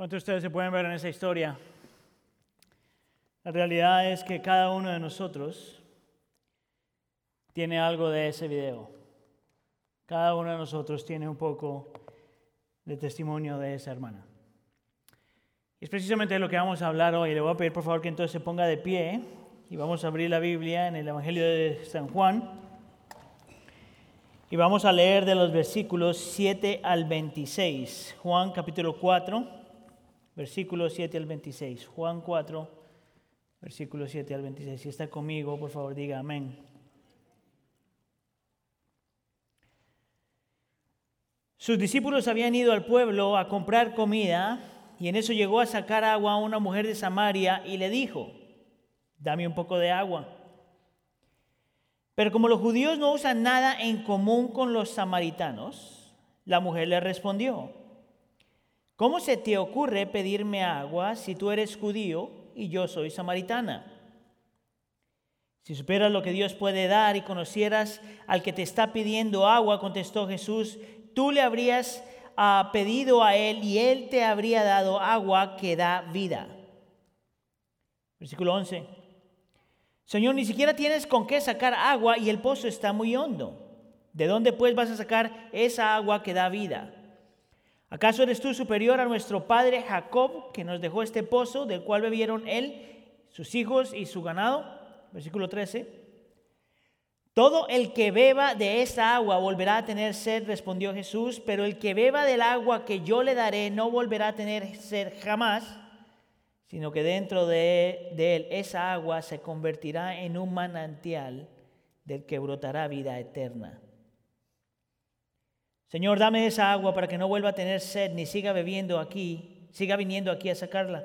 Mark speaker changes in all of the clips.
Speaker 1: ¿Cuántos de ustedes se pueden ver en esa historia? La realidad es que cada uno de nosotros tiene algo de ese video. Cada uno de nosotros tiene un poco de testimonio de esa hermana. Y es precisamente de lo que vamos a hablar hoy. Le voy a pedir por favor que entonces se ponga de pie y vamos a abrir la Biblia en el Evangelio de San Juan. Y vamos a leer de los versículos 7 al 26. Juan capítulo 4 versículos 7 al 26. Juan 4, versículos 7 al 26. Si está conmigo, por favor, diga amén. Sus discípulos habían ido al pueblo a comprar comida y en eso llegó a sacar agua a una mujer de Samaria y le dijo, dame un poco de agua. Pero como los judíos no usan nada en común con los samaritanos, la mujer le respondió, ¿Cómo se te ocurre pedirme agua si tú eres judío y yo soy samaritana? Si supieras lo que Dios puede dar y conocieras al que te está pidiendo agua, contestó Jesús, tú le habrías ah, pedido a él y él te habría dado agua que da vida. Versículo 11. Señor, ni siquiera tienes con qué sacar agua y el pozo está muy hondo. ¿De dónde pues vas a sacar esa agua que da vida? ¿Acaso eres tú superior a nuestro padre Jacob, que nos dejó este pozo, del cual bebieron él, sus hijos y su ganado? Versículo 13. Todo el que beba de esta agua volverá a tener sed, respondió Jesús, pero el que beba del agua que yo le daré no volverá a tener sed jamás, sino que dentro de, de él esa agua se convertirá en un manantial del que brotará vida eterna. Señor, dame esa agua para que no vuelva a tener sed ni siga bebiendo aquí, siga viniendo aquí a sacarla.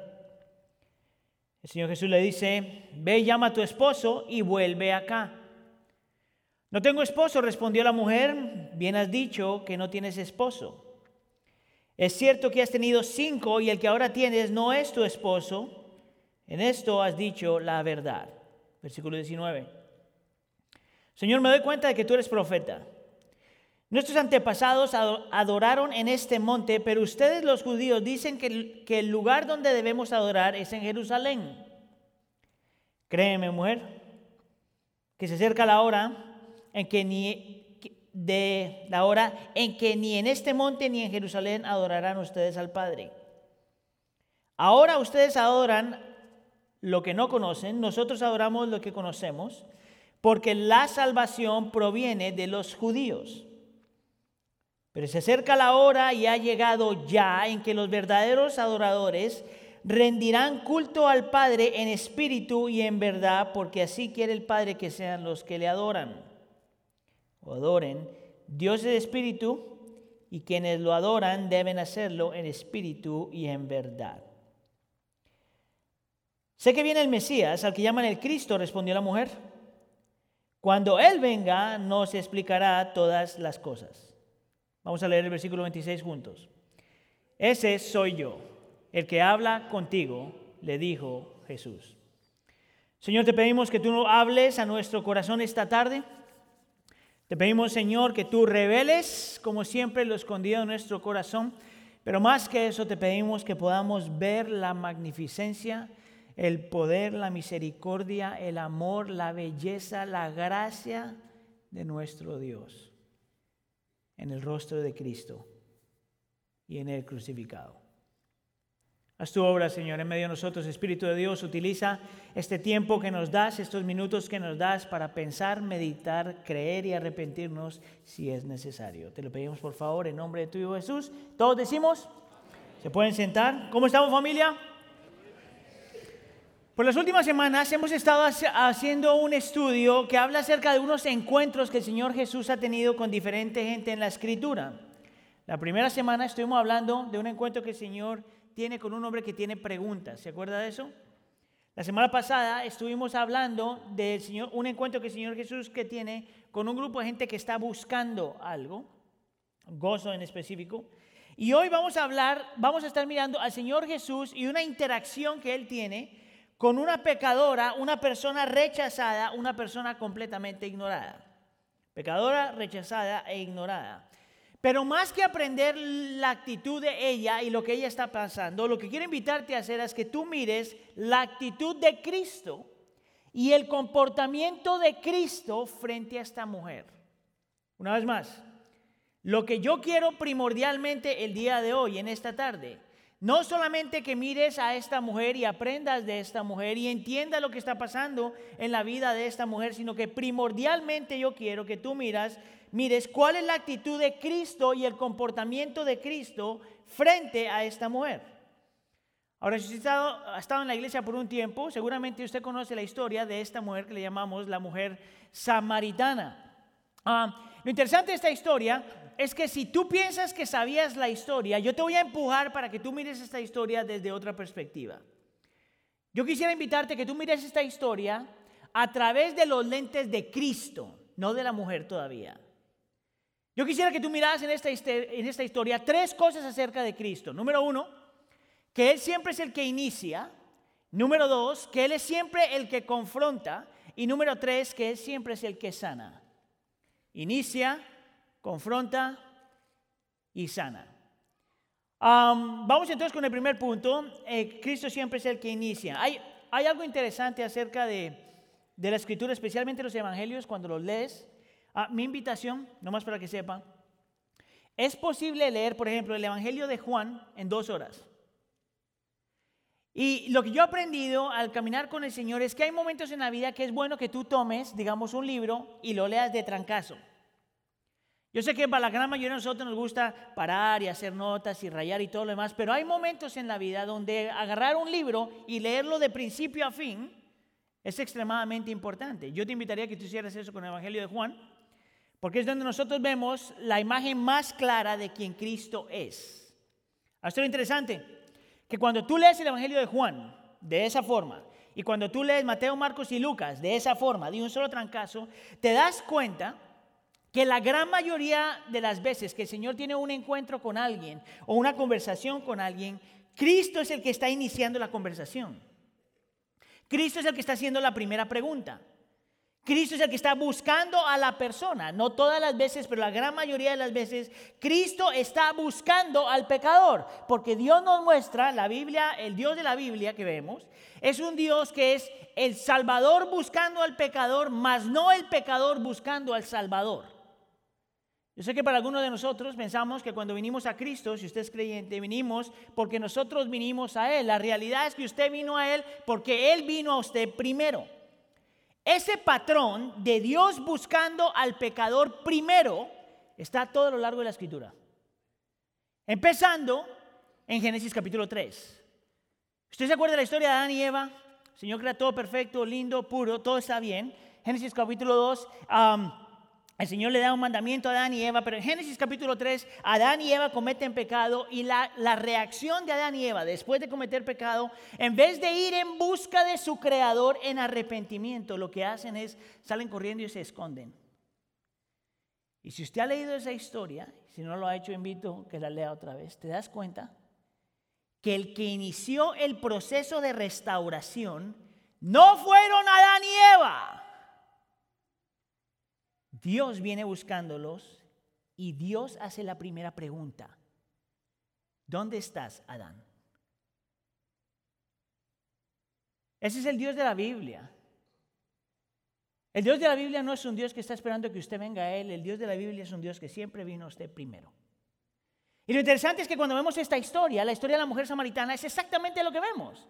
Speaker 1: El Señor Jesús le dice, ve y llama a tu esposo y vuelve acá. No tengo esposo, respondió la mujer, bien has dicho que no tienes esposo. Es cierto que has tenido cinco y el que ahora tienes no es tu esposo. En esto has dicho la verdad. Versículo 19. Señor, me doy cuenta de que tú eres profeta. Nuestros antepasados adoraron en este monte, pero ustedes los judíos dicen que, el lugar donde debemos adorar es en Jerusalén. Créeme, mujer, que se acerca la hora en que ni de la hora en que ni en este monte ni en Jerusalén adorarán ustedes al Padre. Ahora ustedes adoran lo que no conocen, nosotros adoramos lo que conocemos, porque la salvación proviene de los judíos. Pero se acerca la hora y ha llegado ya en que los verdaderos adoradores rendirán culto al Padre en espíritu y en verdad, porque así quiere el Padre que sean los que le adoran o adoren. Dios es espíritu y quienes lo adoran deben hacerlo en espíritu y en verdad. Sé que viene el Mesías, al que llaman el Cristo, respondió la mujer. Cuando Él venga, nos explicará todas las cosas. Vamos a leer el versículo 26 juntos. Ese soy yo, el que habla contigo, le dijo Jesús. Señor, te pedimos que tú hables a nuestro corazón esta tarde. Te pedimos, Señor, que tú reveles, como siempre, lo escondido en nuestro corazón. Pero más que eso, te pedimos que podamos ver la magnificencia, el poder, la misericordia, el amor, la belleza, la gracia de nuestro Dios en el rostro de Cristo y en el crucificado. Haz tu obra, Señor, en medio de nosotros, Espíritu de Dios. Utiliza este tiempo que nos das, estos minutos que nos das para pensar, meditar, creer y arrepentirnos si es necesario. Te lo pedimos, por favor, en nombre de tu Hijo Jesús. Todos decimos, ¿se pueden sentar? ¿Cómo estamos, familia? Por las últimas semanas hemos estado haciendo un estudio que habla acerca de unos encuentros que el Señor Jesús ha tenido con diferente gente en la Escritura. La primera semana estuvimos hablando de un encuentro que el Señor tiene con un hombre que tiene preguntas. ¿Se acuerda de eso? La semana pasada estuvimos hablando de un encuentro que el Señor Jesús que tiene con un grupo de gente que está buscando algo, gozo en específico. Y hoy vamos a hablar, vamos a estar mirando al Señor Jesús y una interacción que Él tiene con una pecadora, una persona rechazada, una persona completamente ignorada. Pecadora, rechazada e ignorada. Pero más que aprender la actitud de ella y lo que ella está pasando, lo que quiero invitarte a hacer es que tú mires la actitud de Cristo y el comportamiento de Cristo frente a esta mujer. Una vez más, lo que yo quiero primordialmente el día de hoy, en esta tarde, no solamente que mires a esta mujer y aprendas de esta mujer y entiendas lo que está pasando en la vida de esta mujer, sino que primordialmente yo quiero que tú miras mires cuál es la actitud de Cristo y el comportamiento de Cristo frente a esta mujer. Ahora, si usted ha estado, en la iglesia por un tiempo, seguramente usted conoce la historia de esta mujer que le llamamos la mujer samaritana. Ah, lo interesante de esta historia es que si tú piensas que sabías la historia, yo te voy a empujar para que tú mires esta historia desde otra perspectiva. Yo quisiera invitarte que tú mires esta historia a través de los lentes de Cristo, no de la mujer todavía. Yo quisiera que tú miraras en esta, en esta historia tres cosas acerca de Cristo. Número uno, que Él siempre es el que inicia. Número dos, que Él es siempre el que confronta. Y número tres, que Él siempre es el que sana. Inicia, confronta y sana. vamos entonces con el primer punto. Eh, Cristo siempre es el que inicia. Hay, algo interesante acerca de, la escritura, especialmente los evangelios, cuando los lees. Ah, mi invitación, nomás para que sepa, es posible leer, por ejemplo, el Evangelio de Juan en dos horas. Y lo que yo he aprendido al caminar con el Señor es que hay momentos en la vida que es bueno que tú tomes, digamos, un libro y lo leas de trancazo. Yo sé que para la gran mayoría de nosotros nos gusta parar y hacer notas y rayar y todo lo demás, pero hay momentos en la vida donde agarrar un libro y leerlo de principio a fin es extremadamente importante. Yo te invitaría a que tú hicieras eso con el Evangelio de Juan. Porque es donde nosotros vemos la imagen más clara de quien Cristo es. Esto es interesante, que cuando tú lees el Evangelio de Juan de esa forma, y cuando tú lees Mateo, Marcos y Lucas de esa forma, de un solo trancazo, te das cuenta que la gran mayoría de las veces que el Señor tiene un encuentro con alguien o una conversación con alguien, Cristo es el que está iniciando la conversación. Cristo es el que está haciendo la primera pregunta. Cristo es el que está buscando a la persona. No todas las veces, pero la gran mayoría de las veces, Cristo está buscando al pecador. Porque Dios nos muestra, la Biblia, el Dios de la Biblia que vemos, es un Dios que es el Salvador buscando al pecador, más no el pecador buscando al Salvador. Yo sé que para algunos de nosotros pensamos que cuando vinimos a Cristo, si usted es creyente, vinimos porque nosotros vinimos a Él. La realidad es que usted vino a Él porque Él vino a usted primero. Ese patrón de Dios buscando al pecador primero está a todo lo largo de la escritura. Empezando en Génesis capítulo 3. ¿Usted se acuerda de la historia de Adán y Eva? El Señor crea todo perfecto, lindo, puro, todo está bien. Génesis capítulo 2. El Señor le da un mandamiento a Adán y Eva, pero en Génesis capítulo 3, Adán y Eva cometen pecado y la, la, reacción de Adán y Eva después de cometer pecado, en vez de ir en busca de su creador en arrepentimiento, lo que hacen es salen corriendo y se esconden. Y si usted ha leído esa historia, si no lo ha hecho, invito que la lea otra vez, te das cuenta que el que inició el proceso de restauración no fueron Adán y Eva Dios viene buscándolos y Dios hace la primera pregunta. ¿Dónde estás, Adán? Ese es el Dios de la Biblia. El Dios de la Biblia no es un Dios que está esperando que usted venga a Él. El Dios de la Biblia es un Dios que siempre vino a usted primero. Y lo interesante es que cuando vemos esta historia, la historia de la mujer samaritana, es exactamente lo que vemos.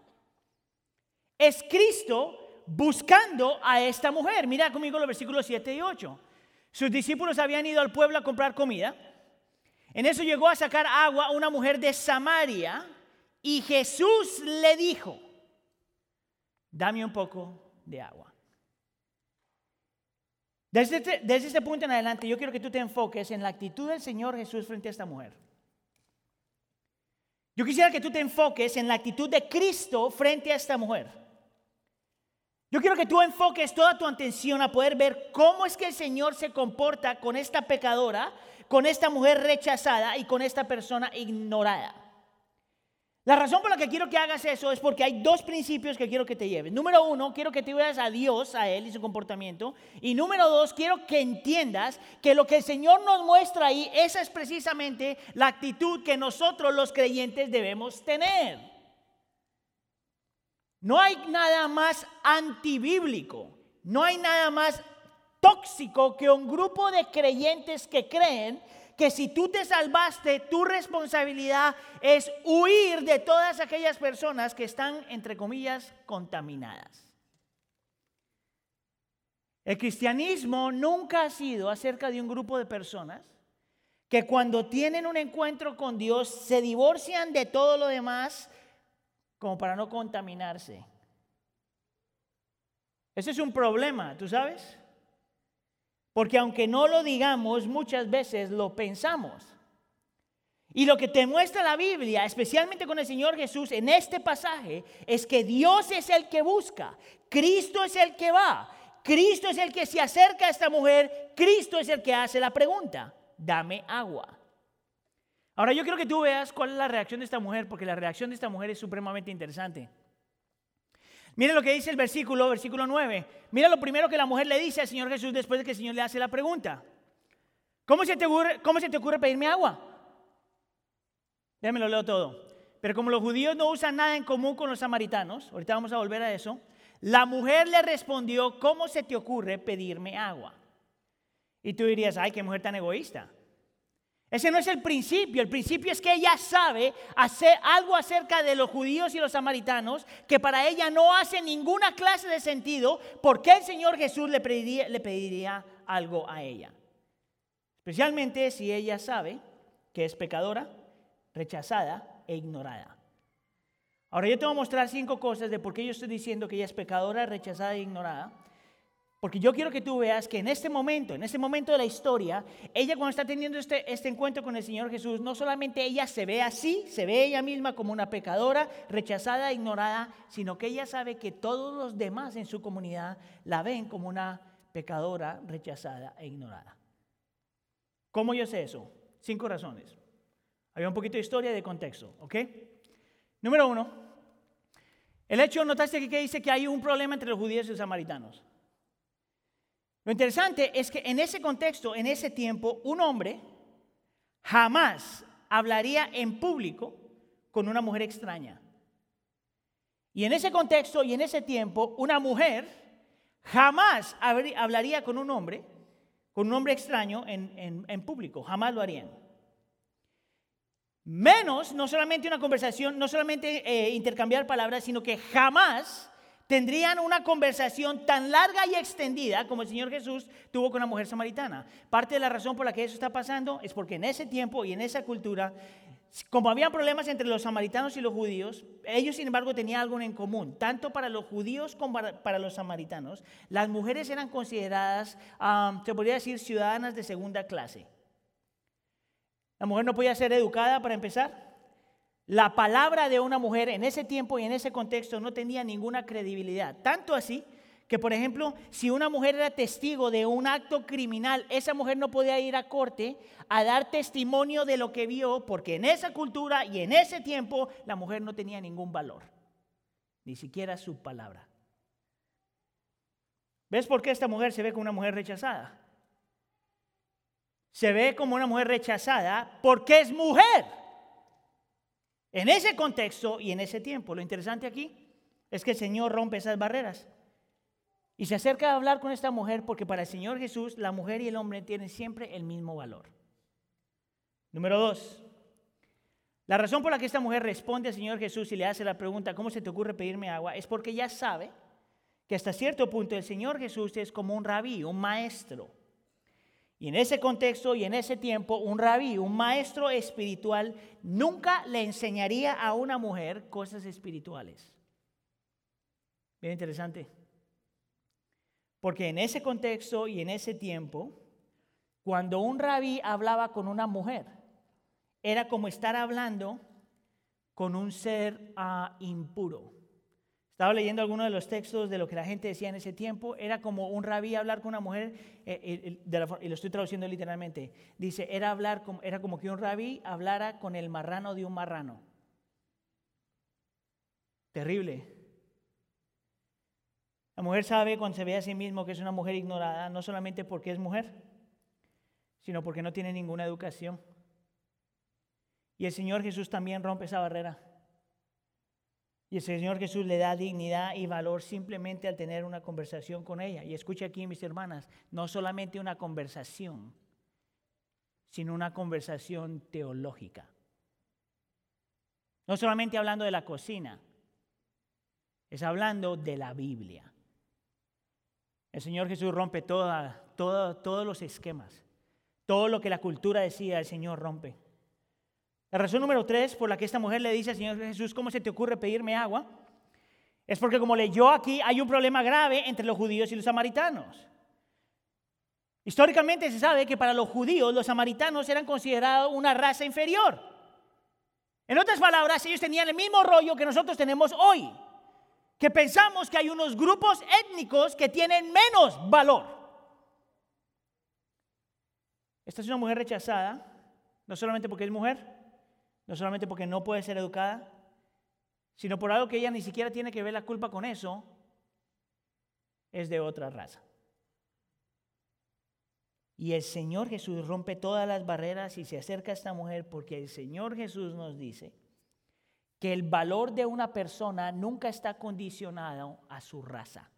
Speaker 1: Es Cristo buscando a esta mujer. Mira conmigo los versículos 7 y 8. Sus discípulos habían ido al pueblo a comprar comida. En eso llegó a sacar agua una mujer de Samaria y Jesús le dijo, dame un poco de agua. Desde este, desde este punto en adelante yo quiero que tú te enfoques en la actitud del Señor Jesús frente a esta mujer. Yo quisiera que tú te enfoques en la actitud de Cristo frente a esta mujer. Yo quiero que tú enfoques toda tu atención a poder ver cómo es que el Señor se comporta con esta pecadora, con esta mujer rechazada y con esta persona ignorada. La razón por la que quiero que hagas eso es porque hay dos principios que quiero que te lleves. Número uno, quiero que te veas a Dios, a Él y su comportamiento. Y número dos, quiero que entiendas que lo que el Señor nos muestra ahí, esa es precisamente la actitud que nosotros los creyentes debemos tener. No hay nada más antibíblico, no hay nada más tóxico que un grupo de creyentes que creen que si tú te salvaste, tu responsabilidad es huir de todas aquellas personas que están, entre comillas, contaminadas. El cristianismo nunca ha sido acerca de un grupo de personas que cuando tienen un encuentro con Dios se divorcian de todo lo demás como para no contaminarse. Ese es un problema, ¿tú sabes? Porque aunque no lo digamos, muchas veces lo pensamos. Y lo que te muestra la Biblia, especialmente con el Señor Jesús en este pasaje, es que Dios es el que busca, Cristo es el que va, Cristo es el que se acerca a esta mujer, Cristo es el que hace la pregunta, dame agua. Ahora yo quiero que tú veas cuál es la reacción de esta mujer, porque la reacción de esta mujer es supremamente interesante. Mira lo que dice el versículo, versículo 9. Mira lo primero que la mujer le dice al Señor Jesús después de que el Señor le hace la pregunta. ¿Cómo se te ocurre, cómo se te ocurre pedirme agua? Déjame lo leo todo. Pero como los judíos no usan nada en común con los samaritanos, ahorita vamos a volver a eso, la mujer le respondió, ¿cómo se te ocurre pedirme agua? Y tú dirías, ay, qué mujer tan egoísta. Ese no es el principio. El principio es que ella sabe hacer algo acerca de los judíos y los samaritanos que para ella no hace ninguna clase de sentido porque el Señor Jesús le pediría, algo a ella. Especialmente si ella sabe que es pecadora, rechazada e ignorada. Ahora yo te voy a mostrar cinco cosas de por qué yo estoy diciendo que ella es pecadora, rechazada e ignorada porque yo quiero que tú veas que en este momento, en este momento de la historia, ella cuando está teniendo este, este encuentro con el Señor Jesús, no solamente ella se ve así, se ve ella misma como una pecadora, rechazada, ignorada, sino que ella sabe que todos los demás en su comunidad la ven como una pecadora, rechazada e ignorada. ¿Cómo yo sé eso? Cinco razones. Había un poquito de historia y de contexto, ¿ok? Número uno, el hecho, notaste que dice que hay un problema entre los judíos y los samaritanos. Lo interesante es que en ese contexto, en ese tiempo, un hombre jamás hablaría en público con una mujer extraña. Y en ese contexto y en ese tiempo, una mujer jamás hablaría con un hombre, con un hombre extraño en, público, jamás lo harían. Menos, no solamente una conversación, no solamente eh, intercambiar palabras, sino que jamás tendrían una conversación tan larga y extendida como el Señor Jesús tuvo con la mujer samaritana. Parte de la razón por la que eso está pasando es porque en ese tiempo y en esa cultura, como había problemas entre los samaritanos y los judíos, ellos sin embargo tenían algo en común. Tanto para los judíos como para los samaritanos, las mujeres eran consideradas, se podría decir, ciudadanas de segunda clase. La mujer no podía ser educada para empezar. La palabra de una mujer en ese tiempo y en ese contexto no tenía ninguna credibilidad. Tanto así que, por ejemplo, si una mujer era testigo de un acto criminal, esa mujer no podía ir a corte a dar testimonio de lo que vio, porque en esa cultura y en ese tiempo la mujer no tenía ningún valor, ni siquiera su palabra. ¿Ves por qué esta mujer se ve como una mujer rechazada? Se ve como una mujer rechazada porque es mujer. En ese contexto y en ese tiempo, lo interesante aquí es que el Señor rompe esas barreras. Y se acerca a hablar con esta mujer porque para el Señor Jesús la mujer y el hombre tienen siempre el mismo valor. Número dos, la razón por la que esta mujer responde al Señor Jesús y le hace la pregunta, ¿cómo se te ocurre pedirme agua? Es porque ya sabe que hasta cierto punto el Señor Jesús es como un rabí, un maestro. Y en ese contexto y en ese tiempo, un rabí, un maestro espiritual, nunca le enseñaría a una mujer cosas espirituales. Bien interesante. Porque en ese contexto y en ese tiempo, cuando un rabí hablaba con una mujer, era como estar hablando con un ser ah, impuro. Estaba leyendo algunos de los textos de lo que la gente decía en ese tiempo. Era como un rabí hablar con una mujer, eh, eh, y lo estoy traduciendo literalmente. Dice, era, hablar, era como que un rabí hablara con el marrano de un marrano. Terrible. La mujer sabe cuando se ve a sí mismo que es una mujer ignorada, no solamente porque es mujer, sino porque no tiene ninguna educación. Y el Señor Jesús también rompe esa barrera. Y el Señor Jesús le da dignidad y valor simplemente al tener una conversación con ella. Y escucha aquí, mis hermanas, no solamente una conversación, sino una conversación teológica. No solamente hablando de la cocina, es hablando de la Biblia. El Señor Jesús rompe todos los esquemas. Todo lo que la cultura decía, el Señor rompe. La razón número tres por la que esta mujer le dice al Señor Jesús, ¿cómo se te ocurre pedirme agua? Es porque como leyó aquí, hay un problema grave entre los judíos y los samaritanos. Históricamente se sabe que para los judíos los samaritanos eran considerados una raza inferior. En otras palabras, ellos tenían el mismo rollo que nosotros tenemos hoy, que pensamos que hay unos grupos étnicos que tienen menos valor. Esta es una mujer rechazada, no solamente porque es mujer, no solamente porque no puede ser educada, sino por algo que ella ni siquiera tiene que ver la culpa con eso, es de otra raza. Y el Señor Jesús rompe todas las barreras y se acerca a esta mujer porque el Señor Jesús nos dice que el valor de una persona nunca está condicionado a su raza.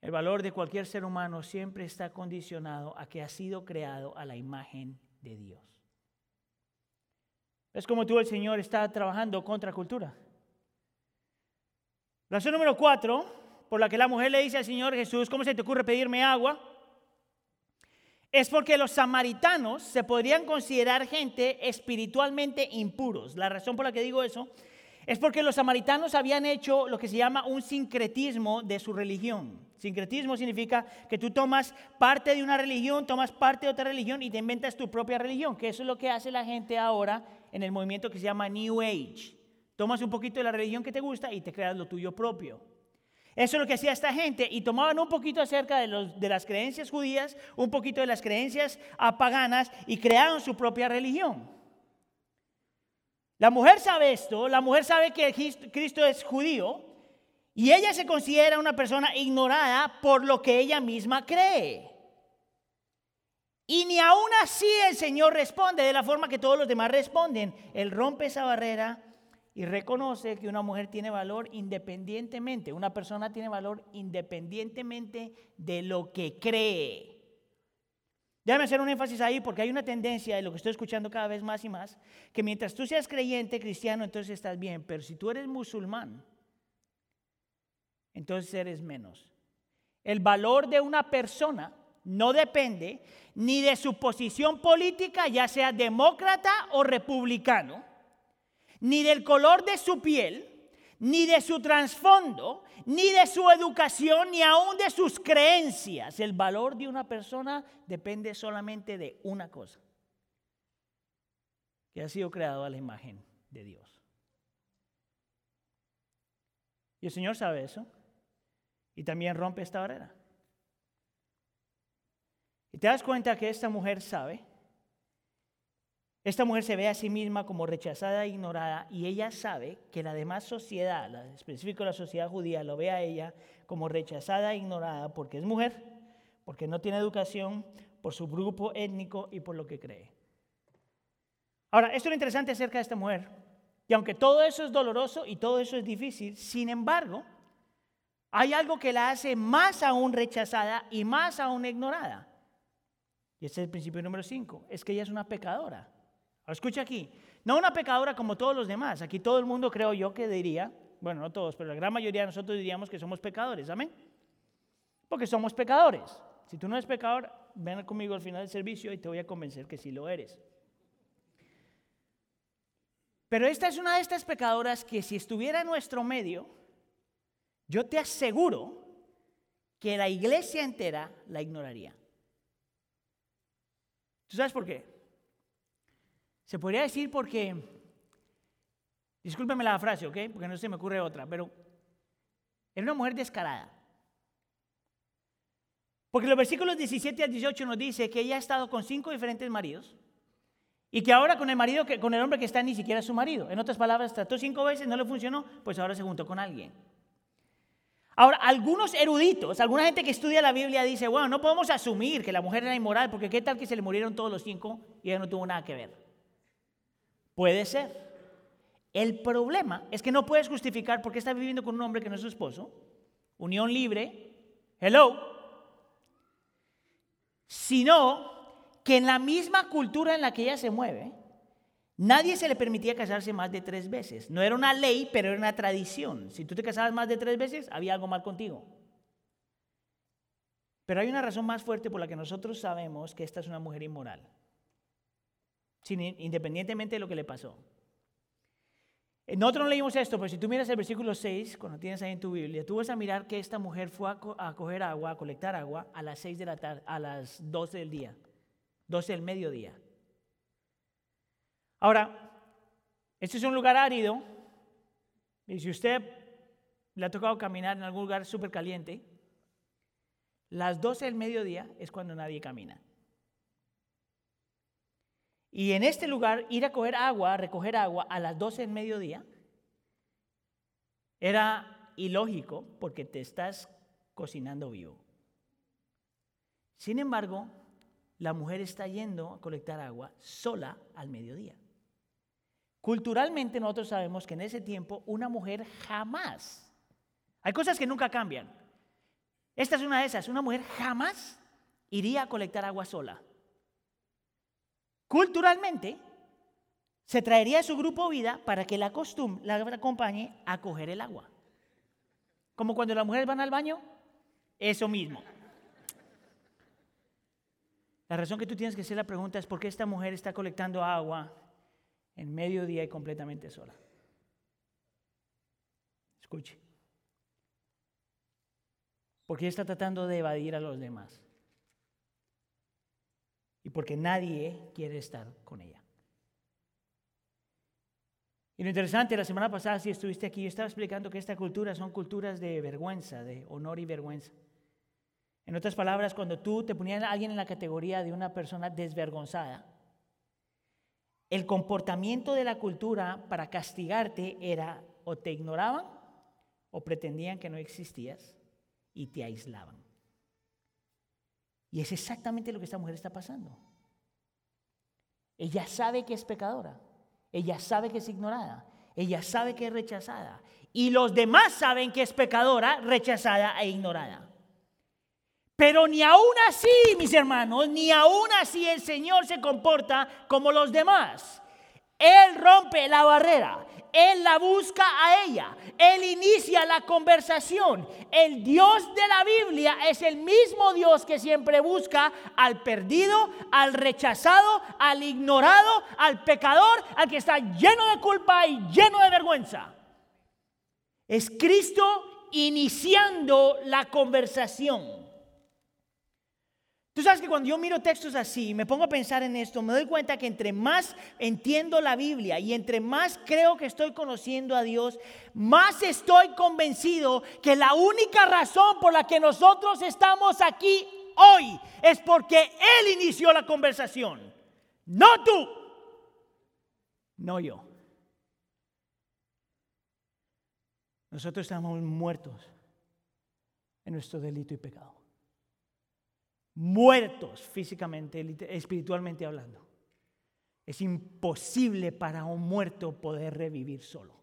Speaker 1: El valor de cualquier ser humano siempre está condicionado a que ha sido creado a la imagen de Dios. Es como tú, el Señor, está trabajando contra cultura. Razón número cuatro, por la que la mujer le dice al Señor Jesús, ¿cómo se te ocurre pedirme agua? Es porque los samaritanos se podrían considerar gente espiritualmente impuros. La razón por la que digo eso es porque los samaritanos habían hecho lo que se llama un sincretismo de su religión. Sincretismo significa que tú tomas parte de una religión, tomas parte de otra religión y te inventas tu propia religión, que eso es lo que hace la gente ahora en el movimiento que se llama New Age. Tomas un poquito de la religión que te gusta y te creas lo tuyo propio. Eso es lo que hacía esta gente y tomaban un poquito acerca de, las creencias judías, un poquito de las creencias paganas y crearon su propia religión. La mujer sabe esto, la mujer sabe que Cristo es judío y ella se considera una persona ignorada por lo que ella misma cree. Y ni aún así el Señor responde de la forma que todos los demás responden. Él rompe esa barrera y reconoce que una mujer tiene valor independientemente, una persona tiene valor independientemente de lo que cree. Déjame hacer un énfasis ahí porque hay una tendencia de lo que estoy escuchando cada vez más y más, que mientras tú seas creyente cristiano, entonces estás bien, pero si tú eres musulmán, entonces eres menos. El valor de una persona no depende ni de su posición política, ya sea demócrata o republicano, ni del color de su piel, ni de su trasfondo, ni de su educación, ni aún de sus creencias. El valor de una persona depende solamente de una cosa, que ha sido creado a la imagen de Dios. Y el Señor sabe eso, y también rompe esta barrera. Y te das cuenta que esta mujer sabe. Esta mujer se ve a sí misma como rechazada e ignorada y ella sabe que la demás sociedad, la, específico la sociedad judía, lo ve a ella como rechazada e ignorada porque es mujer, porque no tiene educación, por su grupo étnico y por lo que cree. Ahora, esto es lo interesante acerca de esta mujer. Y aunque todo eso es doloroso y todo eso es difícil, sin embargo, hay algo que la hace más aún rechazada y más aún ignorada. Y es el principio número 5, es que ella es una pecadora. escucha aquí, no una pecadora como todos los demás. Aquí todo el mundo creo yo que diría, bueno, no todos, pero la gran mayoría de nosotros diríamos que somos pecadores, amén. Porque somos pecadores. Si tú no eres pecador, ven conmigo al final del servicio y te voy a convencer que sí lo eres. Pero esta es una de estas pecadoras que si estuviera en nuestro medio, yo te aseguro que la iglesia entera la ignoraría. ¿Tú sabes por qué? Se podría decir porque, discúlpeme la frase, ¿ok? Porque no se me ocurre otra, pero era una mujer descarada. Porque los versículos 17 al 18 nos dice que ella ha estado con cinco diferentes maridos Y que ahora con el marido, con el hombre que está ni siquiera es su marido. En otras palabras, trató cinco veces, no le funcionó, pues ahora se juntó con alguien. Ahora, algunos eruditos, alguna gente que estudia la Biblia dice, bueno, no podemos asumir que la mujer era inmoral, porque qué tal que se le murieron todos los cinco y ella no tuvo nada que ver. Puede ser. El problema es que no puedes justificar por qué está viviendo con un hombre que no es su esposo. Unión libre. Hello. Sino que en la misma cultura en la que ella se mueve, nadie se le permitía casarse más de tres veces. No era una ley, pero era una tradición. Si tú te casabas más de tres veces, había algo mal contigo. Pero hay una razón más fuerte por la que nosotros sabemos que esta es una mujer inmoral, independientemente de lo que le pasó. Eh, nosotros no leímos esto, pero si tú miras el versículo 6, cuando tienes ahí en tu Biblia, tú vas a mirar que esta mujer fue a, coger agua, a colectar agua a las 6 de la tarde, a las 12 del día, 12 del mediodía. Ahora, este es un lugar árido, y si usted le ha tocado caminar en algún lugar súper caliente, las 12 del mediodía es cuando nadie camina. Y en este lugar, ir a coger agua, a recoger agua a las 12 del mediodía, era ilógico porque te estás cocinando vivo. Sin embargo, la mujer está yendo a colectar agua sola al mediodía. Culturalmente nosotros sabemos que en ese tiempo una mujer jamás, hay cosas que nunca cambian. Esta es una de esas, una mujer jamás iría a colectar agua sola culturalmente, se traería a su grupo vida para que la costumbre la acompañe a coger el agua. Como cuando las mujeres van al baño, eso mismo. La razón que tú tienes que hacer la pregunta es por qué esta mujer está colectando agua en mediodía y completamente sola. Escuche. Porque está tratando de evadir a los demás y porque nadie quiere estar con ella. Y lo interesante, la semana pasada, si estuviste aquí, yo estaba explicando que esta cultura son culturas de vergüenza, de honor y vergüenza. En otras palabras, cuando tú te ponías a alguien en la categoría de una persona desvergonzada, el comportamiento de la cultura para castigarte era o te ignoraban o pretendían que no existías y te aislaban. Y es exactamente lo que esta mujer está pasando. Ella sabe que es pecadora. Ella sabe que es ignorada. Ella sabe que es rechazada. Y los demás saben que es pecadora, rechazada e ignorada. Pero ni aún así, mis hermanos, ni aún así el Señor se comporta como los demás. Él rompe la barrera. Él la busca a ella. Él inicia la conversación. El Dios de la Biblia es el mismo Dios que siempre busca al perdido, al rechazado, al ignorado, al pecador, al que está lleno de culpa y lleno de vergüenza. Es Cristo iniciando la conversación. Tú sabes que cuando yo miro textos así, me pongo a pensar en esto, me doy cuenta que entre más entiendo la Biblia y entre más creo que estoy conociendo a Dios, más estoy convencido que la única razón por la que nosotros estamos aquí hoy es porque Él inició la conversación, no tú, no yo. Nosotros estamos muertos en nuestro delito y pecado muertos físicamente, espiritualmente hablando. Es imposible para un muerto poder revivir solo.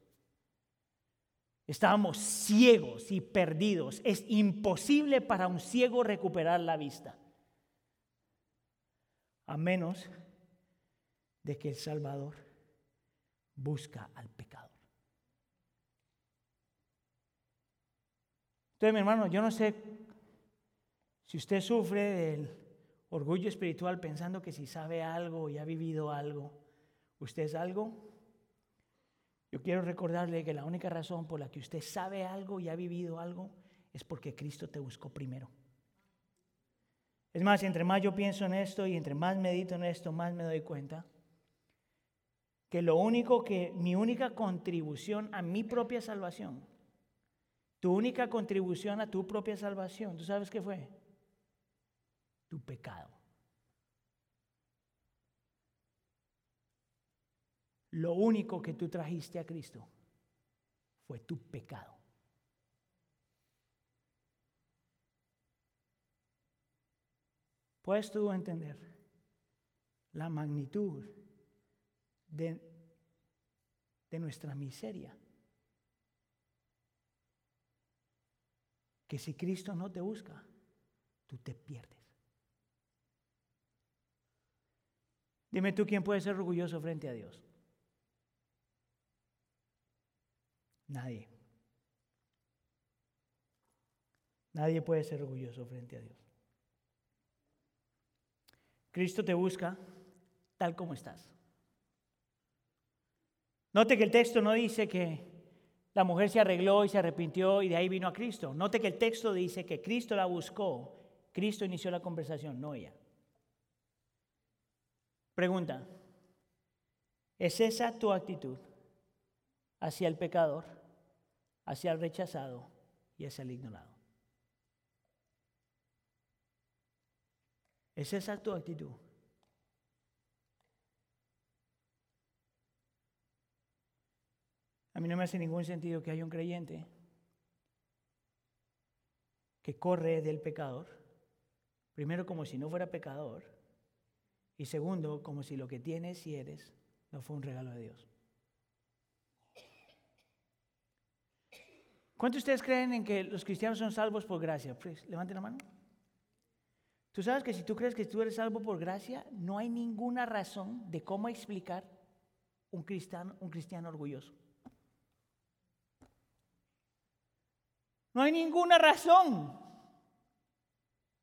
Speaker 1: Estábamos ciegos y perdidos. Es imposible para un ciego recuperar la vista. A menos de que el Salvador busca al pecador. Entonces, mi hermano, yo no sé si usted sufre del orgullo espiritual pensando que si sabe algo y ha vivido algo, usted es algo, yo quiero recordarle que la única razón por la que usted sabe algo y ha vivido algo es porque Cristo te buscó primero. Es más, entre más yo pienso en esto y entre más medito en esto, más me doy cuenta que lo único que, mi única contribución a mi propia salvación, tu única contribución a tu propia salvación, ¿tú sabes qué fue? Tu pecado. Lo único que tú trajiste a Cristo fue tu pecado. ¿Puedes tú entender la magnitud de, de nuestra miseria? Que si Cristo no te busca, tú te pierdes. Dime tú quién puede ser orgulloso frente a Dios. Nadie. Nadie puede ser orgulloso frente a Dios. Cristo te busca tal como estás. Note que el texto no dice que la mujer se arregló y se arrepintió y de ahí vino a Cristo. Note que el texto dice que Cristo la buscó, Cristo inició la conversación, no ella. Pregunta, ¿es esa tu actitud hacia el pecador, hacia el rechazado y hacia el ignorado? ¿Es esa tu actitud? A mí no me hace ningún sentido que haya un creyente que corre del pecador, primero como si no fuera pecador, y segundo como si lo que tienes y eres no fue un regalo de Dios. ¿Cuántos de ustedes creen en que los cristianos son salvos por gracia? Pues, levanten la mano. Tú sabes que si tú crees que tú eres salvo por gracia, no hay ninguna razón de cómo explicar un cristiano, un cristiano orgulloso. No hay ninguna razón.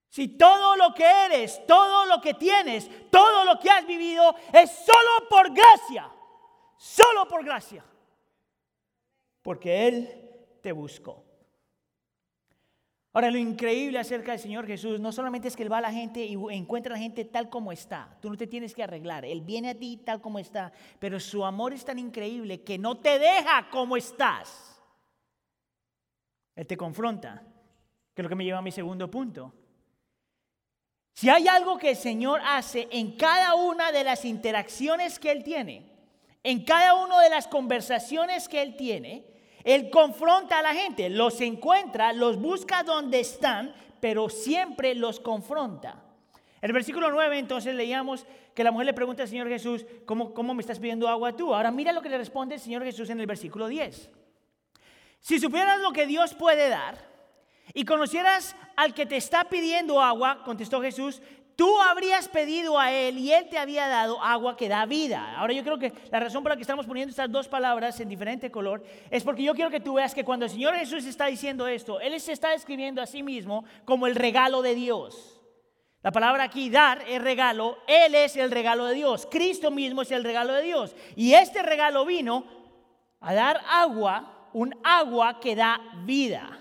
Speaker 1: Si todo lo que eres, todo lo que tienes, todo lo que has vivido es solo por gracia, solo por gracia, porque Él te buscó. Ahora, lo increíble acerca del Señor Jesús no solamente es que Él va a la gente y encuentra a la gente tal como está. Tú no te tienes que arreglar. Él viene a ti tal como está. Pero su amor es tan increíble que no te deja como estás. Él te confronta. Que es lo que me lleva a mi segundo punto. Si hay algo que el Señor hace en cada una de las interacciones que Él tiene, en cada una de las conversaciones que Él tiene, él confronta a la gente, los encuentra, los busca donde están, pero siempre los confronta. El versículo 9 entonces leíamos que la mujer le pregunta al Señor Jesús, ¿cómo, ¿cómo me estás pidiendo agua tú? Ahora mira lo que le responde el Señor Jesús en el versículo 10. Si supieras lo que Dios puede dar y conocieras al que te está pidiendo agua, contestó Jesús, Tú habrías pedido a Él y Él te había dado agua que da vida. Ahora yo creo que la razón por la que estamos poniendo estas dos palabras en diferente color es porque yo quiero que tú veas que cuando el Señor Jesús está diciendo esto, Él se está describiendo a sí mismo como el regalo de Dios. La palabra aquí, dar, es regalo. Él es el regalo de Dios. Cristo mismo es el regalo de Dios. Y este regalo vino a dar agua, un agua que da vida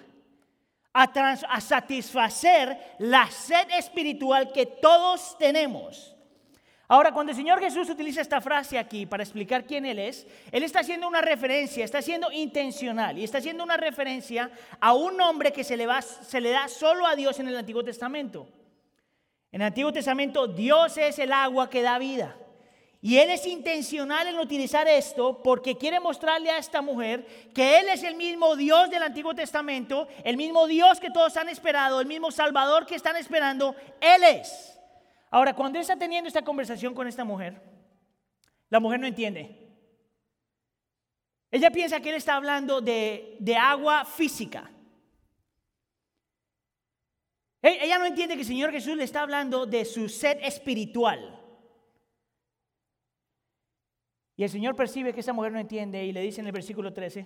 Speaker 1: a, satisfacer la sed espiritual que todos tenemos. Ahora, cuando el Señor Jesús utiliza esta frase aquí para explicar quién Él es, Él está haciendo una referencia, está siendo intencional y está haciendo una referencia a un nombre que se le, se le da solo a Dios en el Antiguo Testamento. En el Antiguo Testamento Dios es el agua que da vida. Y él es intencional en utilizar esto porque quiere mostrarle a esta mujer que él es el mismo Dios del Antiguo Testamento, el mismo Dios que todos han esperado, el mismo Salvador que están esperando, él es. Ahora, cuando él está teniendo esta conversación con esta mujer, la mujer no entiende. Ella piensa que él está hablando de, de agua física. E, ella no entiende que el Señor Jesús le está hablando de su sed espiritual. Y el Señor percibe que esa mujer no entiende y le dice en el versículo 13,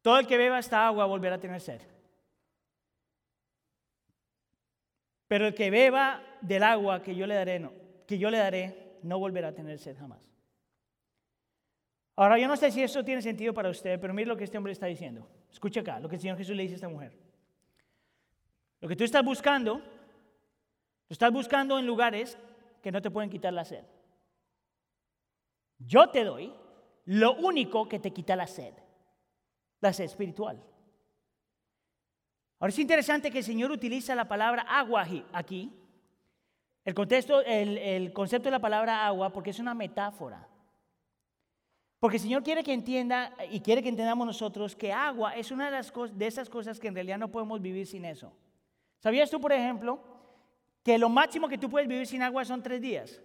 Speaker 1: todo el que beba esta agua volverá a tener sed. Pero el que beba del agua que yo le daré, no, que yo le daré, no volverá a tener sed jamás. Ahora, yo no sé si eso tiene sentido para usted, pero mire lo que este hombre está diciendo. Escucha acá, lo que el Señor Jesús le dice a esta mujer. Lo que tú estás buscando, lo estás buscando en lugares que no te pueden quitar la sed. Yo te doy lo único que te quita la sed, la sed espiritual. Ahora es interesante que el Señor utiliza la palabra agua aquí. El, contexto, el, el concepto de la palabra agua, porque es una metáfora. Porque el Señor quiere que entienda y quiere que entendamos nosotros que agua es una de, las de esas cosas que en realidad no podemos vivir sin eso. ¿Sabías tú, por ejemplo, que lo máximo que tú puedes vivir sin agua son tres días?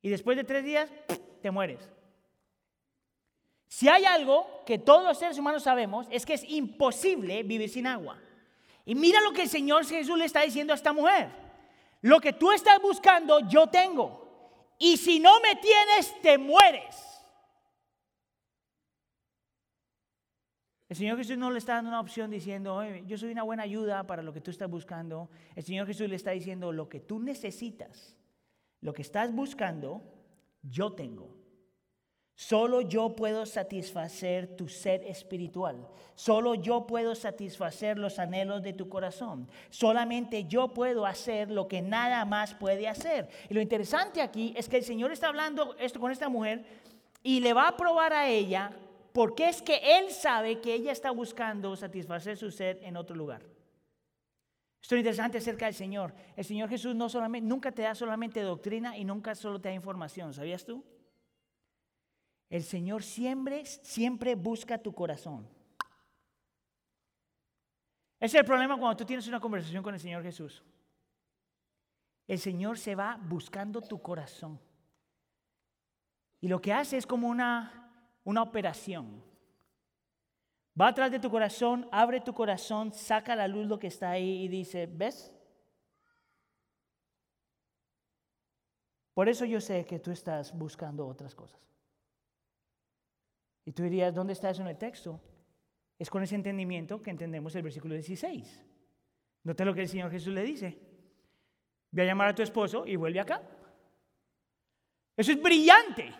Speaker 1: Y después de tres días, te mueres. Si hay algo que todos los seres humanos sabemos, es que es imposible vivir sin agua. Y mira lo que el Señor Jesús le está diciendo a esta mujer. Lo que tú estás buscando, yo tengo. Y si no me tienes, te mueres. El Señor Jesús no le está dando una opción diciendo, yo soy una buena ayuda para lo que tú estás buscando. El Señor Jesús le está diciendo, lo que tú necesitas, lo que estás buscando, yo tengo. Solo yo puedo satisfacer tu sed espiritual. Solo yo puedo satisfacer los anhelos de tu corazón. Solamente yo puedo hacer lo que nada más puede hacer. Y lo interesante aquí es que el Señor está hablando esto con esta mujer y le va a probar a ella porque es que él sabe que ella está buscando satisfacer su sed en otro lugar. Esto es interesante acerca del Señor. El Señor Jesús no solamente, nunca te da solamente doctrina y nunca solo te da información. ¿Sabías tú? El Señor siempre, siempre busca tu corazón. Ese es el problema cuando tú tienes una conversación con el Señor Jesús. El Señor se va buscando tu corazón. Y lo que hace es como una una operación. Va atrás de tu corazón, abre tu corazón, saca a la luz lo que está ahí y dice, ¿ves? Por eso yo sé que tú estás buscando otras cosas. Y tú dirías, ¿dónde está eso en el texto? Es con ese entendimiento que entendemos el versículo 16. Note lo que el Señor Jesús le dice. Ve a llamar a tu esposo y vuelve acá. Eso es brillante.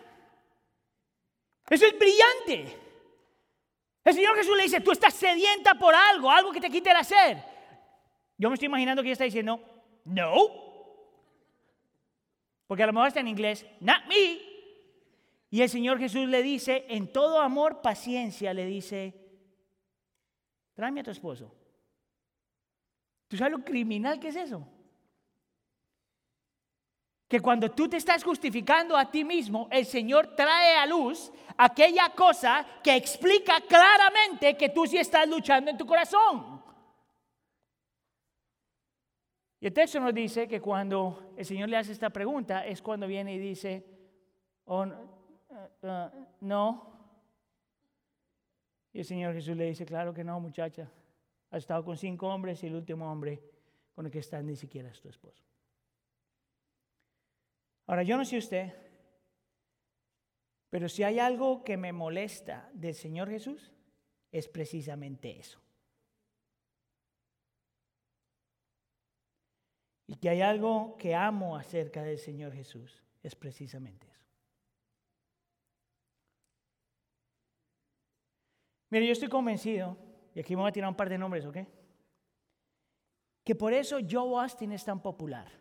Speaker 1: Eso es brillante. El Señor Jesús le dice, tú estás sedienta por algo, algo que te quite el sed. Yo me estoy imaginando que ella está diciendo, no. Porque a lo mejor está en inglés, not me. Y el Señor Jesús le dice, en todo amor, paciencia, le dice, tráeme a tu esposo. ¿Tú sabes lo criminal que es eso? Que cuando tú te estás justificando a ti mismo, el Señor trae a luz aquella cosa que explica claramente que tú sí estás luchando en tu corazón. Y el texto nos dice que cuando el Señor le hace esta pregunta es cuando viene y dice, oh, uh, no. Y el Señor Jesús le dice, claro que no, muchacha. Has estado con cinco hombres y el último hombre con el que estás ni siquiera es tu esposo. Ahora, yo no sé usted, pero si hay algo que me molesta del Señor Jesús, es precisamente eso. Y que hay algo que amo acerca del Señor Jesús, es precisamente eso. Mire, yo estoy convencido, y aquí me voy a tirar un par de nombres, ¿ok? Que por eso Joe Austin es tan popular.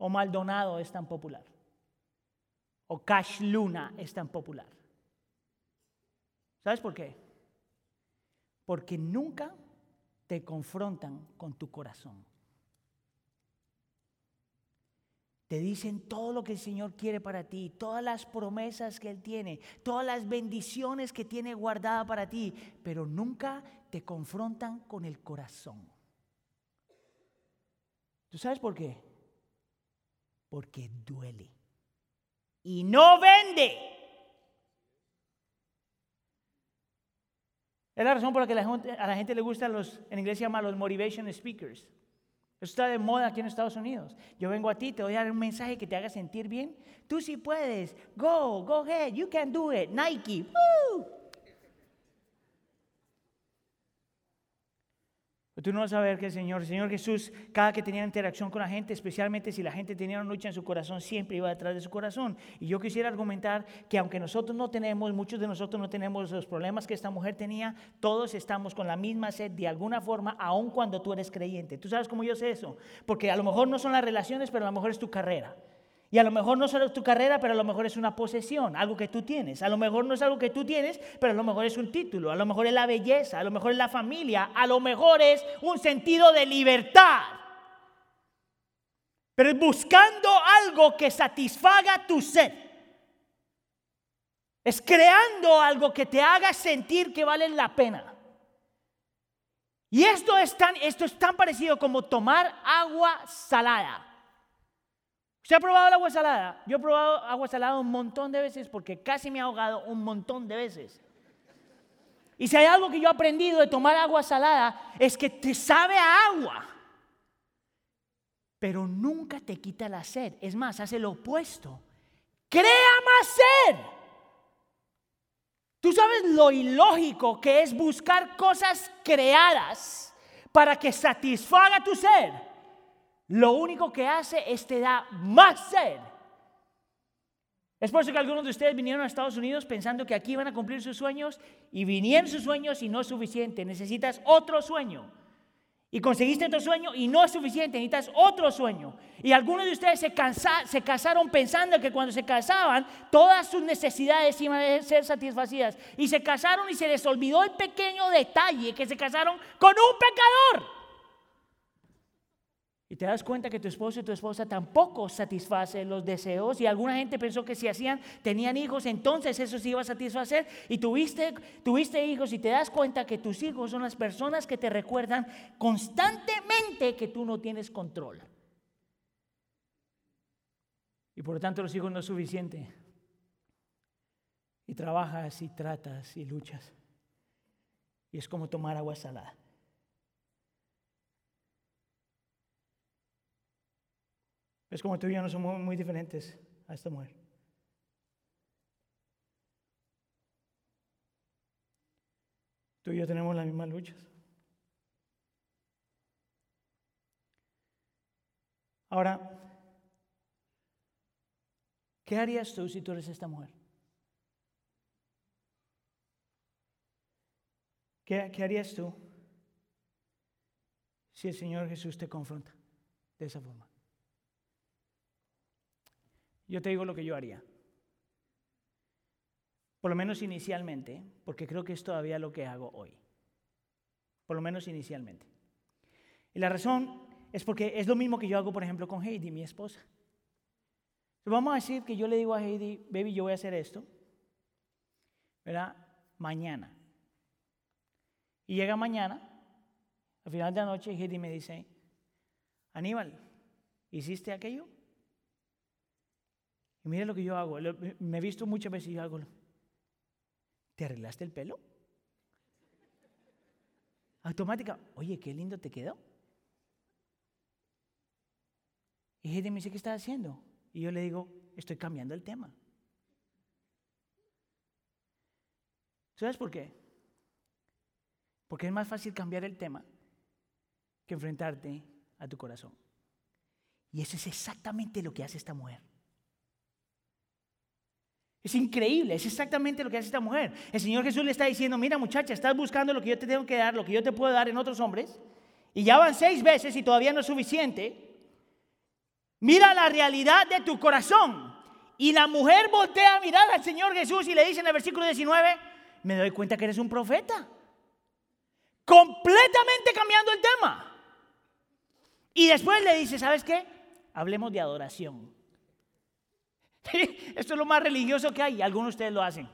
Speaker 1: O Maldonado es tan popular, o Cash Luna es tan popular. ¿Sabes por qué? Porque nunca te confrontan con tu corazón. Te dicen todo lo que el Señor quiere para ti, todas las promesas que Él tiene, todas las bendiciones que tiene guardada para ti, pero nunca te confrontan con el corazón. ¿Tú sabes por qué? Porque duele. Y no vende. Es la razón por la que a la gente le gustan los, en inglés se llama los motivation speakers. Eso está de moda aquí en Estados Unidos. Yo vengo a ti, te voy a dar un mensaje que te haga sentir bien. Tú sí puedes. Go, go ahead, you can do it. Nike. Woo! Tú no vas a ver que el Señor, el Señor Jesús, cada que tenía interacción con la gente, especialmente si la gente tenía una lucha en su corazón, siempre iba detrás de su corazón. Y yo quisiera argumentar que aunque nosotros no tenemos, muchos de nosotros no tenemos los problemas que esta mujer tenía, todos estamos con la misma sed de alguna forma, aun cuando tú eres creyente. ¿Tú sabes cómo yo sé eso? Porque a lo mejor no son las relaciones, pero a lo mejor es tu carrera. Y a lo mejor no solo es tu carrera, pero a lo mejor es una posesión, algo que tú tienes. A lo mejor no es algo que tú tienes, pero a lo mejor es un título. A lo mejor es la belleza, a lo mejor es la familia, a lo mejor es un sentido de libertad. pero es buscando algo que satisfaga tu sed. Es creando algo que te haga sentir que vale la pena. Y esto es tan, esto es tan parecido como tomar agua salada. ¿Usted ha probado el agua salada? Yo he probado agua salada un montón de veces porque casi me he ahogado un montón de veces. Y si hay algo que yo he aprendido de tomar agua salada es que te sabe a agua, pero nunca te quita la sed. Es más, hace lo opuesto. Crea más sed. Tú sabes lo ilógico que es buscar cosas creadas para que satisfaga tu sed. Lo único que hace es te da más sed. Es por eso que algunos de ustedes vinieron a Estados Unidos pensando que aquí iban a cumplir sus sueños y vinieron sus sueños y no es suficiente. Necesitas otro sueño. Y conseguiste tu sueño y no es suficiente, necesitas otro sueño. Y algunos de ustedes se, se casaron pensando que cuando se casaban todas sus necesidades iban a ser satisfacidas. Y se casaron y se les olvidó el pequeño detalle que se casaron con un pecador. Y te das cuenta que tu esposo y tu esposa tampoco satisfacen los deseos. Y alguna gente pensó que si hacían, tenían hijos, entonces eso se iba a satisfacer. Y tuviste, tuviste hijos y te das cuenta que tus hijos son las personas que te recuerdan constantemente que tú no tienes control. Y por lo tanto los hijos no es suficiente. Y trabajas y tratas y luchas. Y es como tomar agua salada. Es como tú y yo no somos muy diferentes a esta mujer. Tú y yo tenemos las mismas luchas. Ahora, ¿qué harías tú si tú eres esta mujer? ¿Qué, ¿Qué, harías tú si el Señor Jesús te confronta de esa forma? Yo te digo lo que yo haría. Por lo menos inicialmente, porque creo que es todavía lo que hago hoy. Por lo menos inicialmente. Y la razón es porque es lo mismo que yo hago, por ejemplo, con Heidi, mi esposa. Vamos a decir que yo le digo a Heidi, baby, yo voy a hacer esto, ¿verdad? Mañana. Y llega mañana, al final de la noche, Heidi me dice, Aníbal, ¿hiciste aquello? Y mire lo que yo hago. Me he visto muchas veces y hago. ¿Te arreglaste el pelo? Automática. Oye, qué lindo te quedó. Y ella me dice, ¿qué estás haciendo? Y yo le digo, estoy cambiando el tema. ¿Sabes por qué? Porque es más fácil cambiar el tema que enfrentarte a tu corazón. Y eso es exactamente lo que hace esta mujer. Es increíble, es exactamente lo que hace esta mujer. El Señor Jesús le está diciendo, mira muchacha, estás buscando lo que yo te tengo que dar, lo que yo te puedo dar en otros hombres, y ya van seis veces y todavía no es suficiente. Mira la realidad de tu corazón. Y la mujer voltea a mirar al Señor Jesús y le dice en el versículo 19, me doy cuenta que eres un profeta. Completamente cambiando el tema. Y después le dice, ¿sabes qué? Hablemos de adoración. Esto es lo más religioso que hay, algunos de ustedes lo hacen.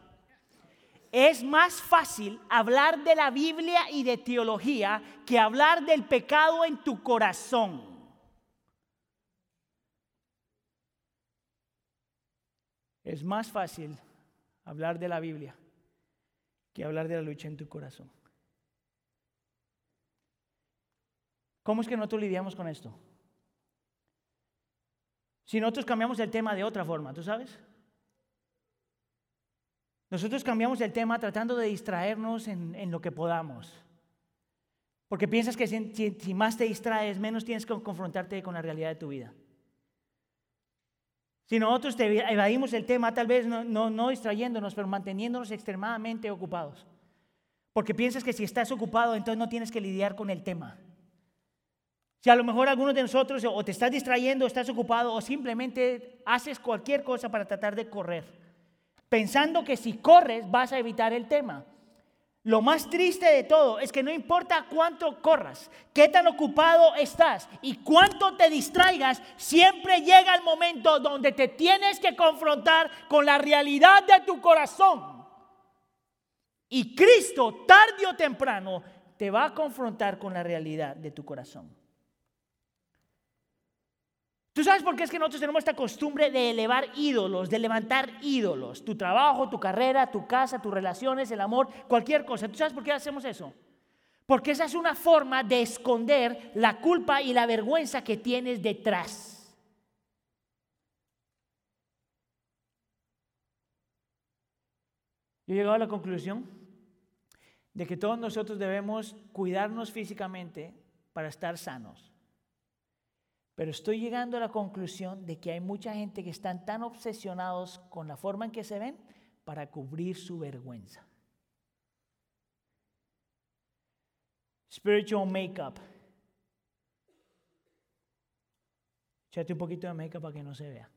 Speaker 1: Es más fácil hablar de la Biblia y de teología que hablar del pecado en tu corazón. Es más fácil hablar de la Biblia que hablar de la lucha en tu corazón. ¿Cómo es que nosotros lidiamos con esto? Si nosotros cambiamos el tema de otra forma, ¿tú sabes? Nosotros cambiamos el tema tratando de distraernos en, lo que podamos. Porque piensas que si, más te distraes, menos tienes que confrontarte con la realidad de tu vida. Si nosotros te evadimos el tema, tal vez no, no, no distrayéndonos, pero manteniéndonos extremadamente ocupados. Porque piensas que si estás ocupado, entonces no tienes que lidiar con el tema. Si a lo mejor algunos de nosotros o te estás distrayendo, o estás ocupado, o simplemente haces cualquier cosa para tratar de correr, pensando que si corres vas a evitar el tema. Lo más triste de todo es que no importa cuánto corras, qué tan ocupado estás y cuánto te distraigas, siempre llega el momento donde te tienes que confrontar con la realidad de tu corazón. Y Cristo, tarde o temprano, te va a confrontar con la realidad de tu corazón. ¿Tú sabes por qué es que nosotros tenemos esta costumbre de elevar ídolos, de levantar ídolos? Tu trabajo, tu carrera, tu casa, tus relaciones, el amor, cualquier cosa. ¿Tú sabes por qué hacemos eso? Porque esa es una forma de esconder la culpa y la vergüenza que tienes detrás. Yo he llegado a la conclusión de que todos nosotros debemos cuidarnos físicamente para estar sanos. Pero estoy llegando a la conclusión de que hay mucha gente que están tan obsesionados con la forma en que se ven para cubrir su vergüenza. Spiritual makeup. Echate un poquito de makeup para que no se vea.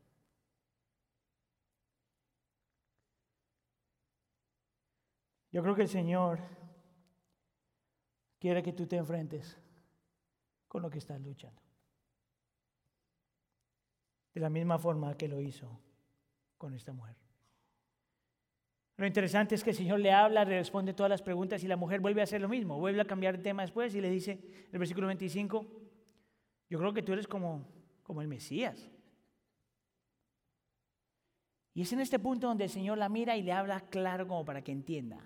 Speaker 1: Yo creo que el Señor quiere que tú te enfrentes con lo que estás luchando de la misma forma que lo hizo con esta mujer. Lo interesante es que el Señor le habla, le responde todas las preguntas y la mujer vuelve a hacer lo mismo, vuelve a cambiar de tema después y le dice, el versículo 25, yo creo que tú eres como, como el Mesías. Y es en este punto donde el Señor la mira y le habla claro como para que entienda.